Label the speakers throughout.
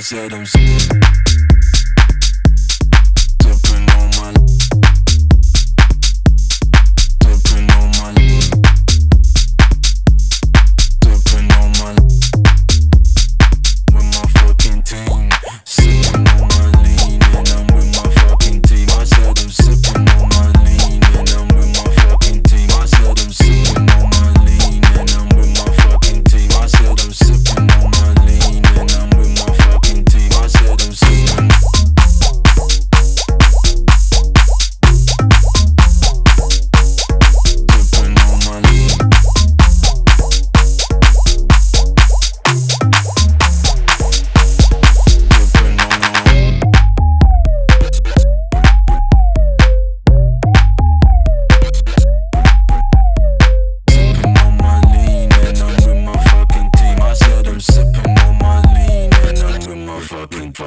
Speaker 1: I said I'm sorry.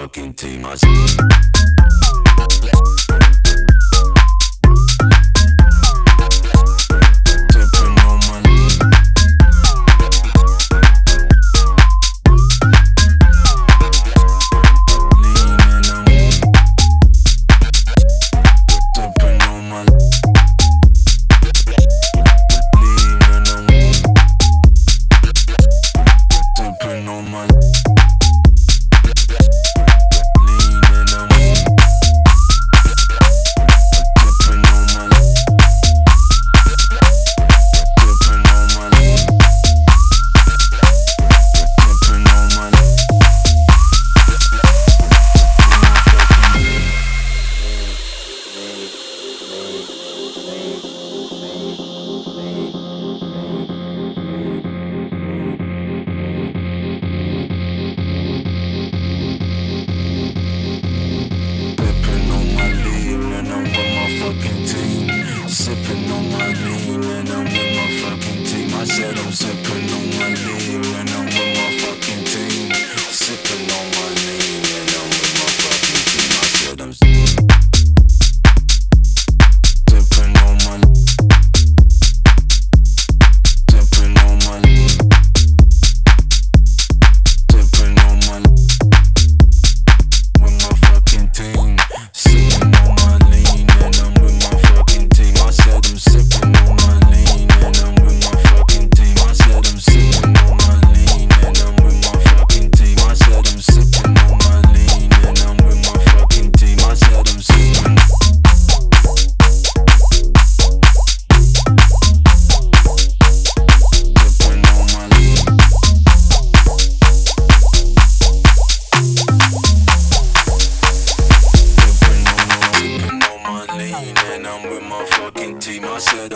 Speaker 1: talking too much. I'm so proud.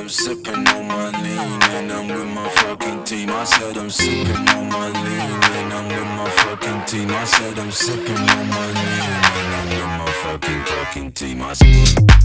Speaker 1: I'm sipping on my lean and I'm with my fucking team. I said I'm sipping on my lean and I'm with my fucking team. I said I'm sipping on my lean and I'm with my fucking fucking team. I said